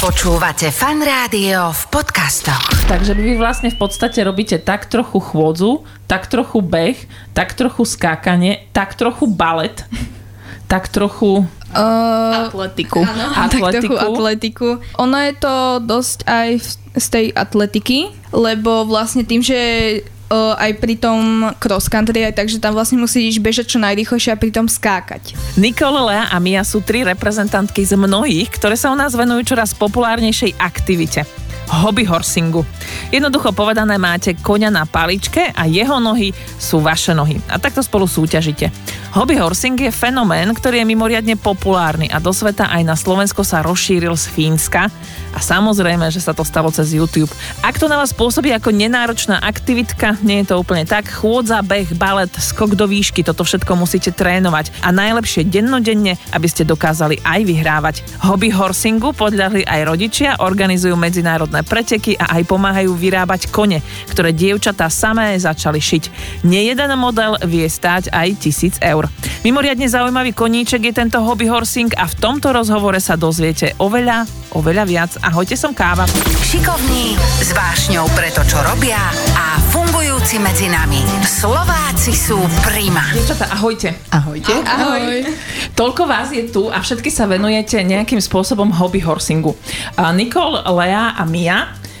Počúvate fan rádio v podcastoch. Takže vy vlastne v podstate robíte tak trochu chôdzu, tak trochu beh, tak trochu skákanie, tak trochu balet, tak trochu Uh, Atletiku. tak trochu atletiku. atletiku. Ono je to dosť aj v, z tej atletiky, lebo vlastne tým, že uh, aj pri tom cross country, aj takže tam vlastne musíš bežať čo najrýchlejšie a pritom skákať. Nicole, Lea a Mia sú tri reprezentantky z mnohých, ktoré sa u nás venujú čoraz populárnejšej aktivite hobby horsingu. Jednoducho povedané máte koňa na paličke a jeho nohy sú vaše nohy. A takto spolu súťažite. Hobby horsing je fenomén, ktorý je mimoriadne populárny a do sveta aj na Slovensko sa rozšíril z Fínska a samozrejme, že sa to stalo cez YouTube. Ak to na vás pôsobí ako nenáročná aktivitka, nie je to úplne tak. Chôdza, beh, balet, skok do výšky, toto všetko musíte trénovať a najlepšie dennodenne, aby ste dokázali aj vyhrávať. Hobby horsingu podľahli aj rodičia, organizujú medzinárodné preteky a aj pomáhajú vyrábať kone, ktoré dievčatá samé začali šiť. Nejeden model vie stáť aj tisíc eur. Mimoriadne zaujímavý koníček je tento hobby horsing a v tomto rozhovore sa dozviete oveľa, oveľa viac. Ahojte, som Káva. Šikovní, s vášňou pre to, čo robia a fungujúci medzi nami. Slováci sú prima. Dievčatá, ahojte. Ahojte. Ahoj. Toľko vás je tu a všetky sa venujete nejakým spôsobom hobby horsingu. A Nicole, Lea a Mia,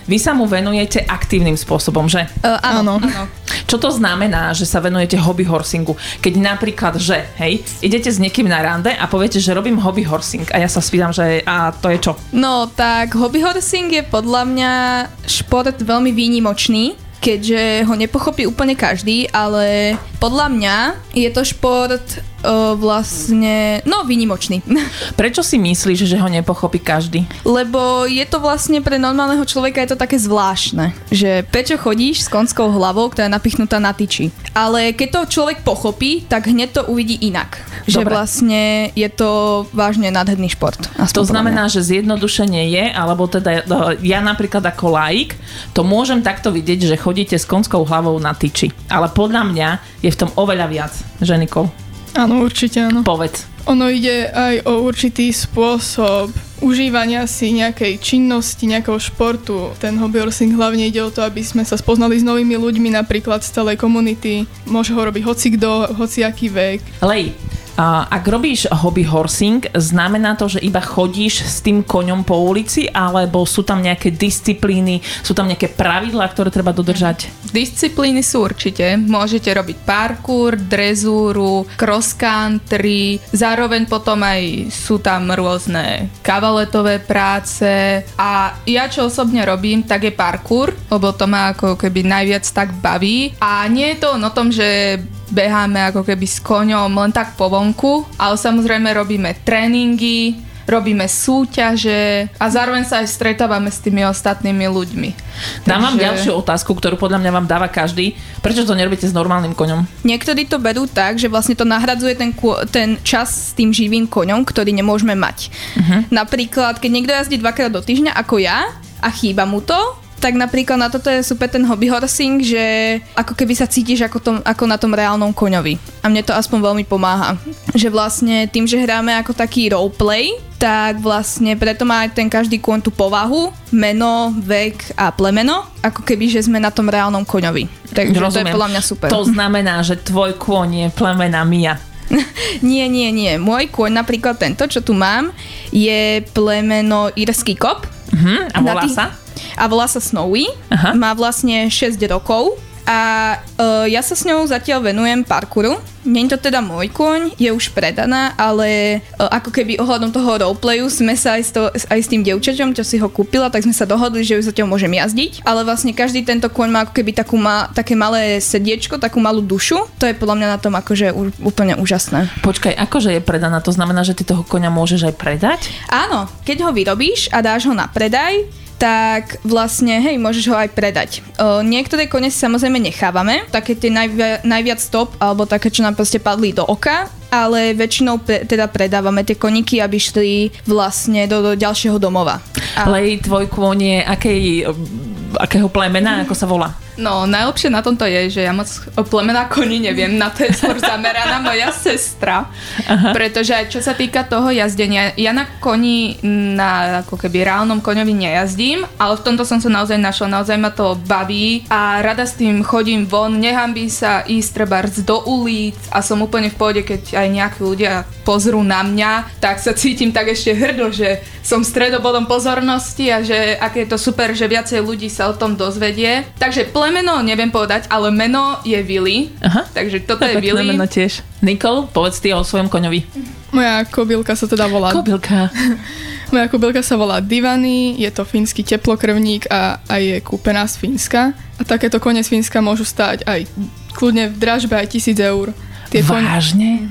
vy sa mu venujete aktívnym spôsobom, že? Uh, áno, Áno. áno. Čo to znamená, že sa venujete hobby horsingu? Keď napríklad, že hej, idete s niekým na rande a poviete, že robím hobby horsing a ja sa spýtam, že a to je čo? No tak hobby horsing je podľa mňa šport veľmi výnimočný, keďže ho nepochopí úplne každý, ale podľa mňa je to šport uh, vlastne, no výnimočný. Prečo si myslíš, že ho nepochopí každý? Lebo je to vlastne pre normálneho človeka je to také zvláštne, že prečo chodíš s konskou hlavou, ktorá je napichnutá na tyči. Ale keď to človek pochopí, tak hneď to uvidí inak. Že Dobre. vlastne je to vážne nádherný šport. To znamená, že zjednodušenie je, alebo teda e, ja napríklad ako laik, to môžem takto vidieť, že chodíte s konskou hlavou na tyči. Ale podľa mňa je v tom oveľa viac, že Nikol, Áno, určite áno. povedz. Ono ide aj o určitý spôsob užívania si nejakej činnosti, nejakého športu. Ten hobby horsing hlavne ide o to, aby sme sa spoznali s novými ľuďmi, napríklad z celej komunity. Môže ho robiť hocikdo, hociaký vek. Lej, ak robíš hobby horsing, znamená to, že iba chodíš s tým koňom po ulici, alebo sú tam nejaké disciplíny, sú tam nejaké pravidlá, ktoré treba dodržať? Disciplíny sú určite. Môžete robiť parkour, drezúru, cross country, zároveň potom aj sú tam rôzne kavaletové práce a ja čo osobne robím, tak je parkour, lebo to ma ako keby najviac tak baví a nie je to o tom, že beháme ako keby s koňom len tak po vonku, ale samozrejme robíme tréningy, robíme súťaže a zároveň sa aj stretávame s tými ostatnými ľuďmi. Dám vám Takže- ďalšiu otázku, ktorú podľa mňa vám dáva každý. Prečo to nerobíte s normálnym koňom? Niektorí to berú tak, že vlastne to nahradzuje ten, ten čas s tým živým koňom, ktorý nemôžeme mať. Uh-huh. Napríklad, keď niekto jazdí dvakrát do týždňa ako ja a chýba mu to, tak napríklad na toto je super ten hobby horsing, že ako keby sa cítiš ako, tom, ako na tom reálnom koňovi. A mne to aspoň veľmi pomáha. Že vlastne tým, že hráme ako taký roleplay, tak vlastne preto má aj ten každý kôň tú povahu, meno, vek a plemeno, ako keby, že sme na tom reálnom koňovi. Takže to je Rozumiem. podľa mňa super. To znamená, že tvoj kôň je plemena Mia. Nie, nie, nie. Môj kôň, napríklad tento, čo tu mám, je plemeno Irský kop. Hm, a volá tých- sa? A volá sa Snowy. Aha. Má vlastne 6 rokov. A uh, ja sa s ňou zatiaľ venujem parkouru. Je to teda môj kôň, je už predaná, ale uh, ako keby ohľadom toho roleplayu sme sa aj s, to, aj s tým dievčaťom, čo si ho kúpila, tak sme sa dohodli, že ju zatiaľ môžem jazdiť. Ale vlastne každý tento kôň má ako keby takú ma, také malé sediečko, takú malú dušu. To je podľa mňa na tom akože úplne úžasné. Počkaj, akože je predaná? To znamená, že ty toho koňa môžeš aj predať? Áno, keď ho vyrobíš a dáš ho na predaj, tak vlastne, hej, môžeš ho aj predať. O, niektoré kone si samozrejme nechávame, také tie najvia, najviac top, alebo také, čo nám proste padli do oka, ale väčšinou pre, teda predávame tie koníky, aby šli vlastne do, do ďalšieho domova. A Lej, tvoj kôň je akej, akého plemena, ako sa volá? No, najlepšie na tomto je, že ja moc o plemená koní neviem, na to je skôr zameraná moja sestra. Aha. Pretože aj čo sa týka toho jazdenia, ja na koni, na ako keby reálnom koňovi nejazdím, ale v tomto som sa naozaj našla, naozaj ma to baví a rada s tým chodím von, nehambí sa ísť trebárs do ulic a som úplne v pohode, keď aj nejakí ľudia pozrú na mňa, tak sa cítim tak ešte hrdo, že som stredobodom pozornosti a že aké je to super, že viacej ľudí sa o tom dozvedie. Takže plemeno neviem povedať, ale meno je Willy. Aha. Takže toto To je Willy. meno tiež. Nikol, povedz ty o svojom koňovi. Moja kobylka sa teda volá... Kobylka. Moja kobylka sa volá Divany, je to fínsky teplokrvník a, a je kúpená z Fínska. A takéto kone z Fínska môžu stáť aj kľudne v dražbe aj tisíc eur. Tie kone, Vážne?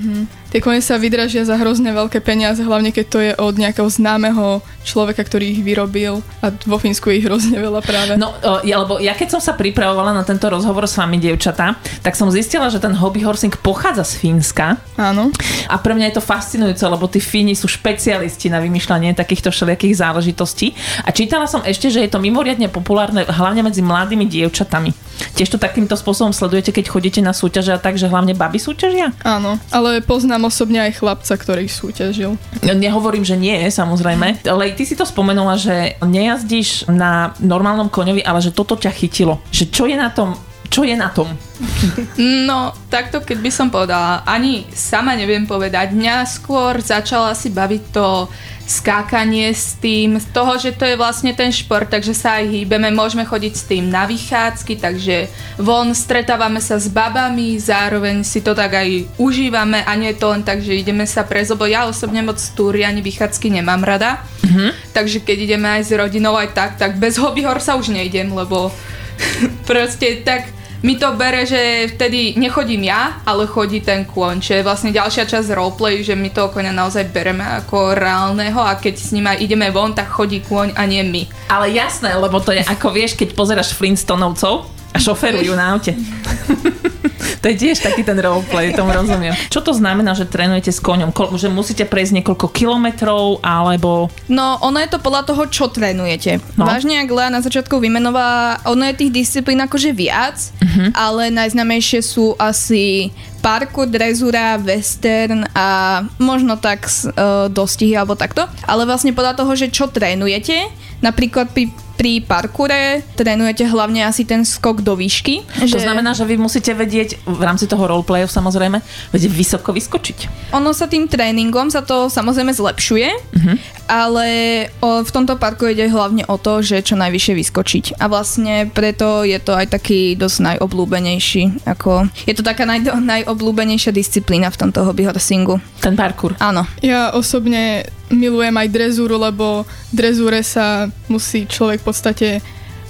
Tie kone sa vydražia za hrozne veľké peniaze, hlavne keď to je od nejakého známeho človeka, ktorý ich vyrobil a vo Fínsku je ich hrozne veľa práve. No, ja, lebo ja keď som sa pripravovala na tento rozhovor s vami, dievčatá, tak som zistila, že ten hobby horsing pochádza z Fínska. Áno. A pre mňa je to fascinujúce, lebo tí Fíni sú špecialisti na vymýšľanie takýchto všelijakých záležitostí. A čítala som ešte, že je to mimoriadne populárne hlavne medzi mladými dievčatami. Tiež to takýmto spôsobom sledujete, keď chodíte na súťaže a tak, že hlavne baby súťažia? Áno, ale poznám osobne aj chlapca, ktorý súťažil. Nehovorím, že nie, samozrejme. Ale ty si to spomenula, že nejazdíš na normálnom koňovi, ale že toto ťa chytilo. Že čo je na tom čo je na tom? No, takto keď by som povedala, ani sama neviem povedať. Mňa skôr začala si baviť to skákanie s tým, z toho, že to je vlastne ten šport, takže sa aj hýbeme, môžeme chodiť s tým na vychádzky, takže von stretávame sa s babami, zároveň si to tak aj užívame a nie je to len tak, že ideme sa prez, lebo ja osobne moc túry ani vychádzky nemám rada, mm-hmm. takže keď ideme aj s rodinou aj tak, tak bez hobby sa už nejdem, lebo proste tak mi to bere, že vtedy nechodím ja, ale chodí ten kôň, čo je vlastne ďalšia časť roleplay, že my toho koňa naozaj bereme ako reálneho a keď s ním aj ideme von, tak chodí kôň a nie my. Ale jasné, lebo to je ako vieš, keď pozeráš Flintstonovcov a šoferujú na aute. to je tiež taký ten roleplay, tomu rozumiem. Čo to znamená, že trénujete s koňom? Ko- že musíte prejsť niekoľko kilometrov, alebo... No, ono je to podľa toho, čo trénujete. No. Vážne, ak Lea na začiatku vymenovala, ono je tých disciplín akože viac, uh-huh. ale najznamejšie sú asi parkour, drezura, western a možno tak uh, dostihy alebo takto. Ale vlastne podľa toho, že čo trénujete, napríklad pri pri parkoure trénujete hlavne asi ten skok do výšky. To znamená, že vy musíte vedieť, v rámci toho roleplayu samozrejme, vedieť vysoko vyskočiť. Ono sa tým tréningom sa to samozrejme zlepšuje, uh-huh. Ale o, v tomto parku ide hlavne o to, že čo najvyššie vyskočiť. A vlastne preto je to aj taký dosť najobľúbenejší. Ako, je to taká naj, najobľúbenejšia disciplína v tomto hobby horsingu. Ten parkour. Áno. Ja osobne milujem aj drezúru, lebo drezúre sa musí človek v podstate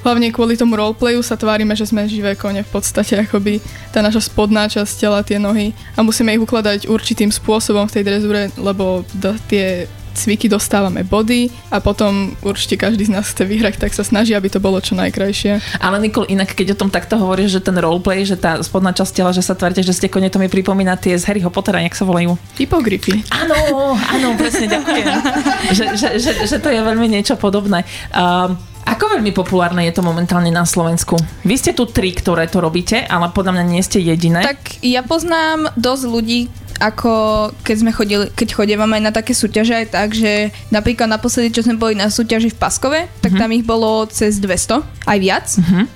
hlavne kvôli tomu roleplayu sa tvárime, že sme živé kone v podstate, akoby tá naša spodná časť tela, tie nohy a musíme ich ukladať určitým spôsobom v tej drezúre, lebo tie cviky dostávame body a potom určite každý z nás chce vyhrať, tak sa snaží, aby to bolo čo najkrajšie. Ale Nikol, inak keď o tom takto hovoríš, že ten roleplay, že tá spodná časť tela, že sa tvárte, že ste kone, to mi pripomína tie z Harryho Pottera, jak sa volajú. Hypogryfy. Áno, áno, presne, ďakujem. že, že, že, že to je veľmi niečo podobné. Um, ako veľmi populárne je to momentálne na Slovensku? Vy ste tu tri, ktoré to robíte, ale podľa mňa nie ste jediné. Tak ja poznám dosť ľudí, ako keď sme chodili, keď chodívame na také súťaže aj tak, že napríklad naposledy, čo sme boli na súťaži v Paskove, tak Mhm. tam ich bolo cez 200, aj viac.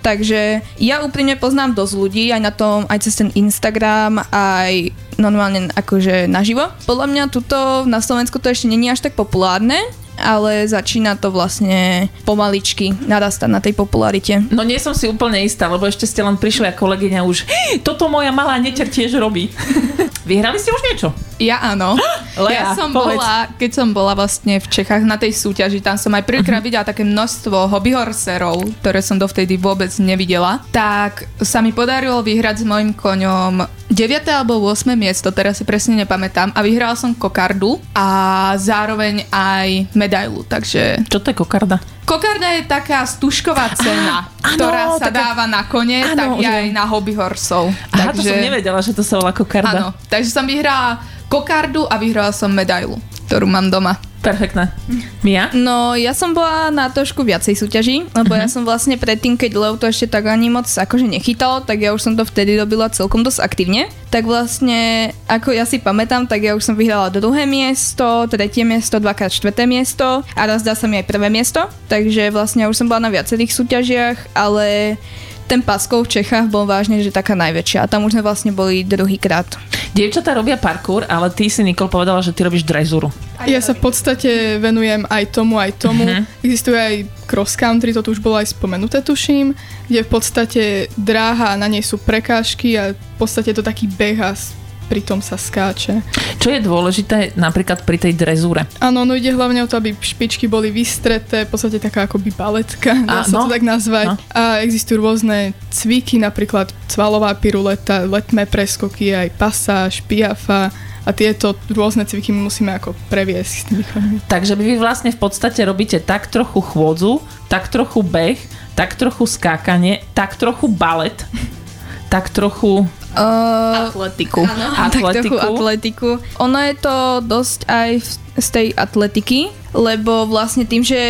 Takže ja úprimne poznám dosť ľudí, aj na tom, aj cez ten Instagram, aj normálne akože naživo. Podľa mňa tuto na Slovensku to ešte není až tak populárne, ale začína to vlastne pomaličky narastať na tej popularite. No nie som si úplne istá, lebo ešte ste len prišli a kolegyňa už "Hej, toto moja malá neter tiež robí. Vyhrali ste už niečo? Ja áno. Lea, ja som povedz. bola, keď som bola vlastne v Čechách na tej súťaži, tam som aj prvýkrát videla také množstvo hobbyhorserov, ktoré som dovtedy vôbec nevidela. Tak sa mi podarilo vyhrať s mojim koňom 9. alebo 8. miesto, teraz si presne nepamätám. A vyhrala som kokardu a zároveň aj medailu, takže... Čo to je kokarda? Kokarda je taká stužková cena, áno, ktorá sa taká- dáva na kone, Áno, tak je aj na hobbyhorsov. Aha, to som nevedela, že to sa volá kokarda. Áno, takže som vyhrala kokardu a vyhrala som medailu, ktorú mám doma. Perfektné. Mia? No, ja som bola na trošku viacej súťaží, lebo uh-huh. ja som vlastne predtým, keď Leo to ešte tak ani moc akože nechytalo, tak ja už som to vtedy robila celkom dosť aktívne. Tak vlastne, ako ja si pamätám, tak ja už som vyhrala druhé miesto, tretie miesto, dvakrát štvrté miesto a raz dá sa mi aj prvé miesto. Takže vlastne ja už som bola na viacerých súťažiach, ale ten Paskov v Čechách bol vážne, že taká najväčšia. A tam už sme vlastne boli druhýkrát. Dievčatá robia parkour, ale ty si, Nikol, povedala, že ty robíš drezuru. Ja sa v podstate venujem aj tomu, aj tomu. Uh-huh. Existuje aj cross country, to tu už bolo aj spomenuté, tuším, kde v podstate dráha, na nej sú prekážky a v podstate je to taký beh a pritom sa skáče. Čo je dôležité napríklad pri tej drezúre? Áno, no ide hlavne o to, aby špičky boli vystreté, v podstate taká akoby baletka, dá a, sa no, to tak nazvať. No. A existujú rôzne cviky, napríklad cvalová piruleta, letné preskoky, aj pasáž, piafa, a tieto rôzne cviky my musíme ako previesť s tými Takže vy vlastne v podstate robíte tak trochu chôdzu, tak trochu beh, tak trochu skákanie, tak trochu balet, tak trochu Uh, atletiku. Áno, atletiku. Tak trochu atletiku. Ono je to dosť aj v, z tej atletiky, lebo vlastne tým, že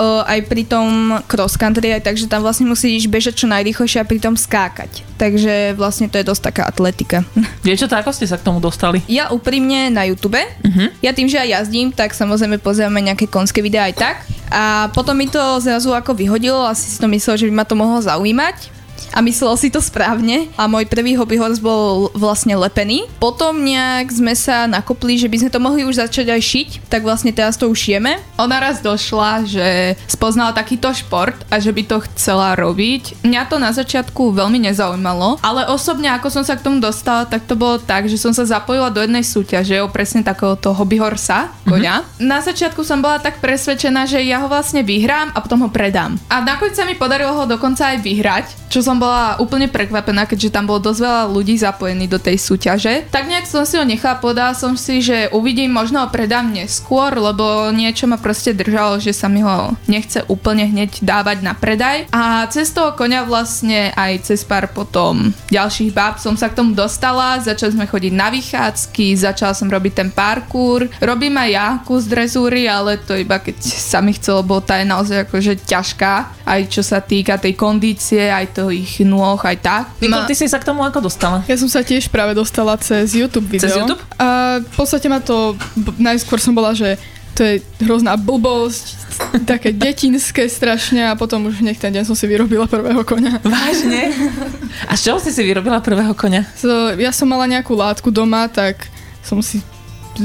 uh, aj pri tom cross country, aj takže tam vlastne musíš bežať čo najrýchlejšie a pritom skákať. Takže vlastne to je dosť taká atletika. Vieš čo, ako ste sa k tomu dostali? Ja úprimne na YouTube. Uh-huh. Ja tým, že aj jazdím, tak samozrejme pozeráme nejaké konské videá aj tak. A potom mi to zrazu ako vyhodilo, asi si to myslel, že by ma to mohlo zaujímať a myslel si to správne a môj prvý hobby horse bol vlastne lepený. Potom nejak sme sa nakopli, že by sme to mohli už začať aj šiť, tak vlastne teraz to už šijeme. Ona raz došla, že spoznala takýto šport a že by to chcela robiť. Mňa to na začiatku veľmi nezaujímalo, ale osobne ako som sa k tomu dostala, tak to bolo tak, že som sa zapojila do jednej súťaže o presne takéhoto hobby horsa, koňa. Mm-hmm. Na začiatku som bola tak presvedčená, že ja ho vlastne vyhrám a potom ho predám. A nakoniec sa mi podarilo ho dokonca aj vyhrať, čo som bola úplne prekvapená, keďže tam bolo dosť veľa ľudí zapojených do tej súťaže. Tak nejak som si ho nechala, povedala som si, že uvidím, možno ho predám neskôr, lebo niečo ma proste držalo, že sa mi ho nechce úplne hneď dávať na predaj. A cez toho konia vlastne aj cez pár potom ďalších báb som sa k tomu dostala, začali sme chodiť na vychádzky, začala som robiť ten parkour, robím aj ja kus drezúry, ale to iba keď sa mi chcelo, bo tá je naozaj akože ťažká, aj čo sa týka tej kondície, aj toho ich tých nôh aj tak. Nikol, ty si sa k tomu ako dostala? Ja som sa tiež práve dostala cez YouTube video. Cez YouTube? A v podstate ma to, najskôr som bola, že to je hrozná blbosť, také detinské strašne a potom už nech ten deň som si vyrobila prvého konia. Vážne? A z čoho si si vyrobila prvého konia? So, ja som mala nejakú látku doma, tak som si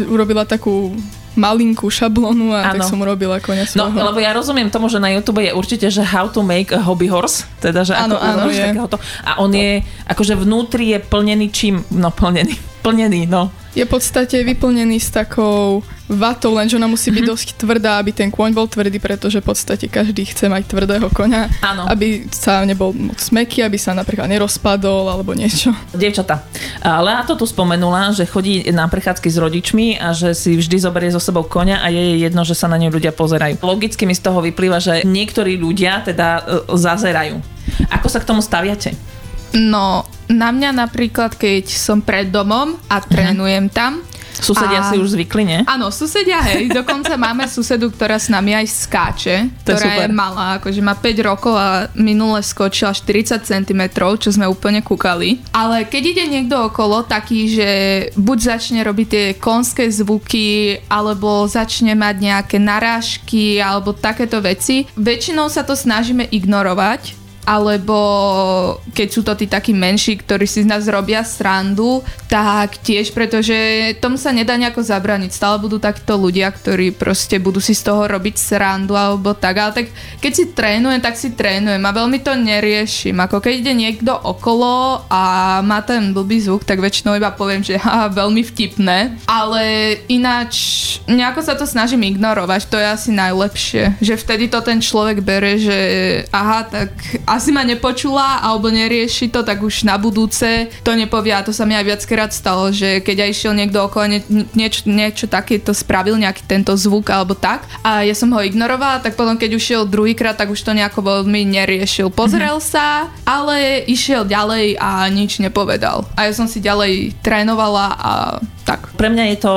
urobila takú malinkú šablonu a ano. tak som urobila konia No, lebo ja rozumiem tomu, že na YouTube je určite, že how to make a hobby horse, teda, že ano, ako ano, je. takéhoto. A on to. je, akože vnútri je plnený čím? No, plnený. Plnený, no je v podstate vyplnený s takou vatou, lenže ona musí byť mm-hmm. dosť tvrdá, aby ten kôň bol tvrdý, pretože v podstate každý chce mať tvrdého koňa, Áno. aby sa nebol moc smeký, aby sa napríklad nerozpadol alebo niečo. Dievčata, Lea to tu spomenula, že chodí na prechádzky s rodičmi a že si vždy zoberie so sebou koňa a je jedno, že sa na ňu ľudia pozerajú. Logicky mi z toho vyplýva, že niektorí ľudia teda e, zazerajú. Ako sa k tomu staviate? No, na mňa napríklad, keď som pred domom a mhm. trénujem tam, Susedia a... si už zvykli, nie? Áno, susedia, hej. Dokonca máme susedu, ktorá s nami aj skáče, to ktorá je, super. je malá, akože má 5 rokov a minule skočila 40 cm, čo sme úplne kúkali. Ale keď ide niekto okolo taký, že buď začne robiť tie konské zvuky, alebo začne mať nejaké narážky, alebo takéto veci, väčšinou sa to snažíme ignorovať, alebo keď sú to tí takí menší, ktorí si z nás robia srandu, tak tiež, pretože tomu sa nedá nejako zabraniť. Stále budú takíto ľudia, ktorí proste budú si z toho robiť srandu alebo tak, ale tak keď si trénujem, tak si trénujem a veľmi to neriešim. Ako keď ide niekto okolo a má ten blbý zvuk, tak väčšinou iba poviem, že ha, veľmi vtipné, ale ináč nejako sa to snažím ignorovať, to je asi najlepšie, že vtedy to ten človek bere, že aha, tak asi ma nepočula alebo nerieši to, tak už na budúce to nepovie a to sa mi aj viackrát stalo, že keď aj išiel niekto okolo nie, niečo, niečo takéto spravil, nejaký tento zvuk alebo tak a ja som ho ignorovala, tak potom keď ušiel druhýkrát, tak už to nejako veľmi neriešil. Pozrel mm-hmm. sa, ale išiel ďalej a nič nepovedal. A ja som si ďalej trénovala a tak. Pre mňa je to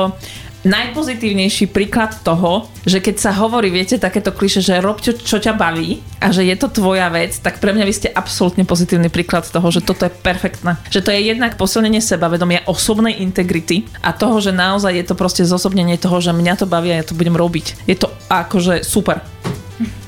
najpozitívnejší príklad toho, že keď sa hovorí, viete, takéto kliše, že rob čo, čo ťa baví a že je to tvoja vec, tak pre mňa vy ste absolútne pozitívny príklad toho, že toto je perfektné. Že to je jednak posilnenie sebavedomia, osobnej integrity a toho, že naozaj je to proste zosobnenie toho, že mňa to baví a ja to budem robiť. Je to akože super.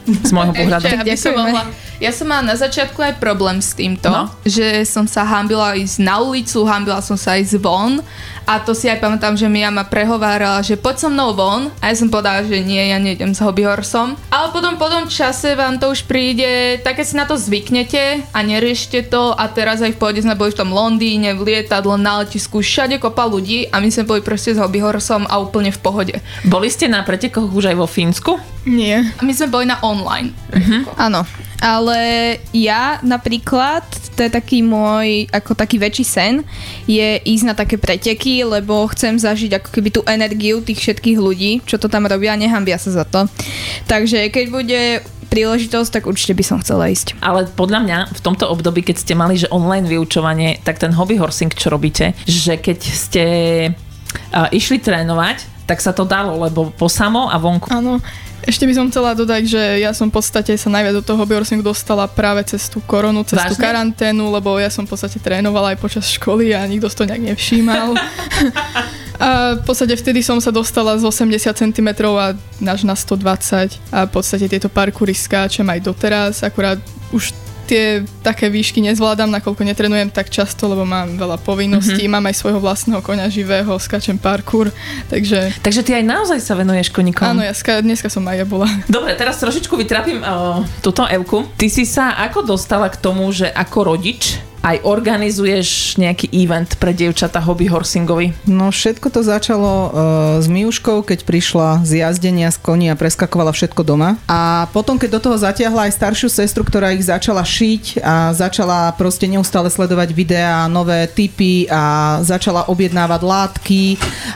Z môjho pohľadu. Ešte, aby som mohla, ja som mala na začiatku aj problém s týmto, no. že som sa hambila ísť na ulicu, hambila som sa ísť von a to si aj pamätám, že Mia ma prehovárala, že poď so mnou von a ja som povedala, že nie, ja nejdem s hobbyhorsom. Ale potom po tom čase vám to už príde, také si na to zvyknete a neriešte to a teraz aj v pohode sme boli v tom Londýne, v lietadle, na letisku, všade kopa ľudí a my sme boli proste s hobbyhorsom a úplne v pohode. Boli ste na pretekoch už aj vo Fínsku? Nie. My sme boli na online. Uh-huh. Áno. Ale ja napríklad, to je taký môj, ako taký väčší sen, je ísť na také preteky, lebo chcem zažiť ako keby tú energiu tých všetkých ľudí, čo to tam robia, nehambia sa za to. Takže keď bude príležitosť, tak určite by som chcela ísť. Ale podľa mňa v tomto období, keď ste mali že online vyučovanie, tak ten hobby horsing, čo robíte, že keď ste uh, išli trénovať, tak sa to dalo, lebo po samo a vonku. Áno, ešte by som chcela dodať, že ja som v podstate sa najviac do toho hobbyhorsingu dostala práve cez tú koronu, cez Vážne? tú karanténu, lebo ja som v podstate trénovala aj počas školy a nikto to nejak nevšímal. a v podstate vtedy som sa dostala z 80 cm a až na 120 a v podstate tieto parkoury skáčem aj doteraz, akurát už tie také výšky nezvládam, nakoľko netrenujem tak často, lebo mám veľa povinností, mm-hmm. mám aj svojho vlastného koňa živého, skačem parkour, takže... Takže ty aj naozaj sa venuješ koníkom? Áno, ja ska, dneska som aj ja bola. Dobre, teraz trošičku vytrapím uh, túto Evku. Ty si sa ako dostala k tomu, že ako rodič aj organizuješ nejaký event pre dievčata hobby horsingovi? No všetko to začalo uh, s Miuškou, keď prišla z jazdenia z koní a preskakovala všetko doma. A potom, keď do toho zatiahla aj staršiu sestru, ktorá ich začala šiť a začala proste neustále sledovať videá, nové typy a začala objednávať látky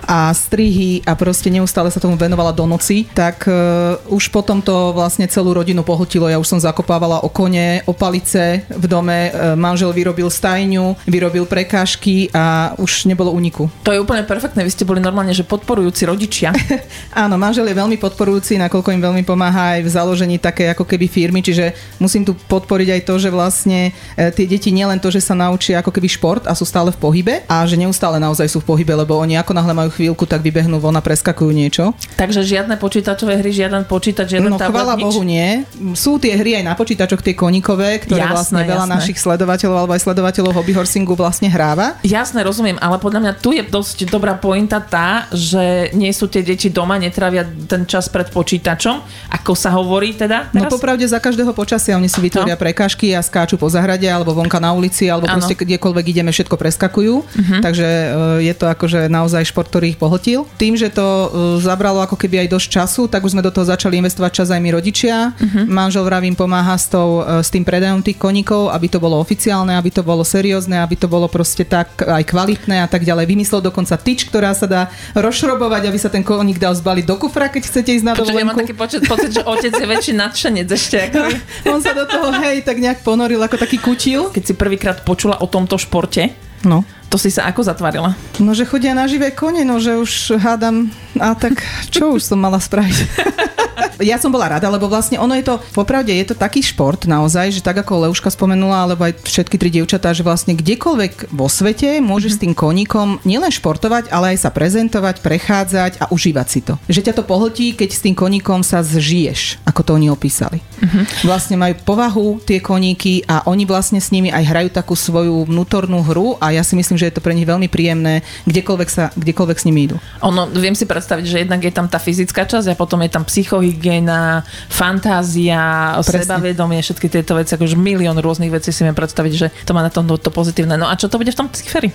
a strihy a proste neustále sa tomu venovala do noci, tak uh, už potom to vlastne celú rodinu pohltilo. Ja už som zakopávala o kone, o palice v dome, uh, manžel vyrobil vyrobil stajňu, vyrobil prekážky a už nebolo úniku. To je úplne perfektné, vy ste boli normálne, že podporujúci rodičia. Áno, manžel je veľmi podporujúci, nakoľko im veľmi pomáha aj v založení také ako keby firmy, čiže musím tu podporiť aj to, že vlastne e, tie deti nielen to, že sa naučia ako keby šport a sú stále v pohybe a že neustále naozaj sú v pohybe, lebo oni ako náhle majú chvíľku, tak vybehnú von a preskakujú niečo. Takže žiadne počítačové hry, žiaden počítač, žiaden no, tablet, chvála nič? Bohu nie. Sú tie hry aj na počítačoch, tie koníkové, ktoré jasné, vlastne veľa jasné. našich sledovateľov alebo aj sledovateľov hobby horsingu vlastne hráva. Jasne, rozumiem, ale podľa mňa tu je dosť dobrá pointa tá, že nie sú tie deti doma, netravia ten čas pred počítačom, ako sa hovorí teda no, teraz? No popravde za každého počasia oni si vytvoria no. prekážky a skáču po zahrade alebo vonka na ulici alebo ano. proste kdekoľvek ideme, všetko preskakujú. Uh-huh. Takže e, je to akože naozaj šport, ktorý ich pohltil. Tým, že to e, zabralo ako keby aj dosť času, tak už sme do toho začali investovať čas aj my rodičia. Uh-huh. Manžel vravím pomáha s, tou, e, s tým predajom tých koníkov, aby to bolo oficiálne, aby to bolo seriózne, aby to bolo proste tak aj kvalitné a tak ďalej. Vymyslel dokonca tyč, ktorá sa dá rozšrobovať, aby sa ten koník dal zbaliť do kufra, keď chcete ísť na dovolenku. Ja mám taký počet, pocit, že otec je väčší nadšenec ešte. Ako... On sa do toho, hej, tak nejak ponoril ako taký kutil. Keď si prvýkrát počula o tomto športe, no. To si sa ako zatvarila? No, že chodia na živé kone, no, že už hádam, a tak čo už som mala spraviť? ja som bola rada, lebo vlastne ono je to, popravde je to taký šport naozaj, že tak ako Leuška spomenula, alebo aj všetky tri dievčatá, že vlastne kdekoľvek vo svete môžeš s tým koníkom nielen športovať, ale aj sa prezentovať, prechádzať a užívať si to. Že ťa to pohltí, keď s tým koníkom sa zžiješ, ako to oni opísali. Mm-hmm. Vlastne majú povahu tie koníky a oni vlastne s nimi aj hrajú takú svoju vnútornú hru a ja si myslím, že je to pre nich veľmi príjemné, kdekoľvek, sa, kdekoľvek s nimi idú. Ono, viem si predstaviť, že jednak je tam tá fyzická časť a potom je tam psychohygiena, fantázia, Presne. sebavedomie, všetky tieto veci, akože milión rôznych vecí si viem predstaviť, že to má na tom to, to pozitívne. No a čo to bude v tom ciferi?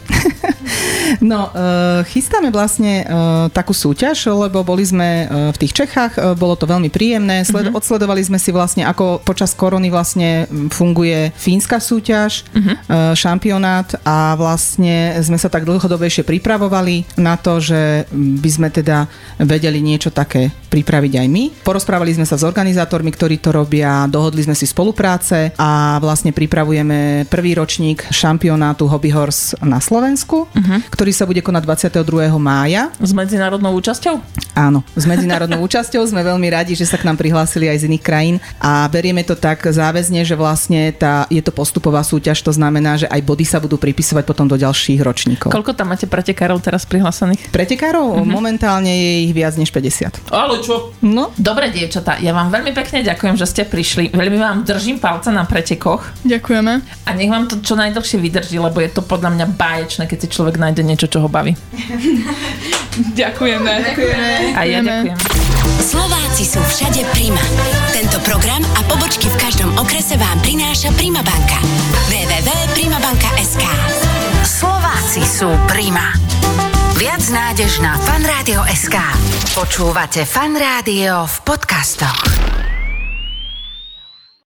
no, uh, chystáme vlastne uh, takú súťaž, lebo boli sme uh, v tých Čechách, uh, bolo to veľmi príjemné, Sled- uh-huh. odsledovali sme si vlastne, ako počas korony vlastne funguje fínska súťaž, uh-huh. uh, šampionát a vlastne vlastne sme sa tak dlhodobejšie pripravovali na to, že by sme teda vedeli niečo také pripraviť aj my. Porozprávali sme sa s organizátormi, ktorí to robia, dohodli sme si spolupráce a vlastne pripravujeme prvý ročník šampionátu Hobby Horse na Slovensku, uh-huh. ktorý sa bude konať 22. mája. S medzinárodnou účasťou? Áno, s medzinárodnou účasťou. Sme veľmi radi, že sa k nám prihlásili aj z iných krajín a berieme to tak záväzne, že vlastne tá, je to postupová súťaž, to znamená, že aj body sa budú pripisovať potom do ďalších ročníkov. Koľko tam máte pretekárov teraz prihlásených? Pretekárov? Uh-huh. Momentálne je ich viac než 50. Ale čo? No. Dobre, dievčatá, ja vám veľmi pekne ďakujem, že ste prišli. Veľmi vám držím palce na pretekoch. Ďakujeme. A nech vám to čo najdlhšie vydrží, lebo je to podľa mňa báječné, keď si človek nájde niečo, čo ho baví. Ďakujeme. Ďakujeme. A ja ďakujem. Slováci sú všade Prima. Tento program a pobočky v každom okrese vám prináša Prima banka. www.primabanka.sk Slováci sú Prima. Viac nádež na fanradio.sk Počúvate Fan Rádio v podcastoch.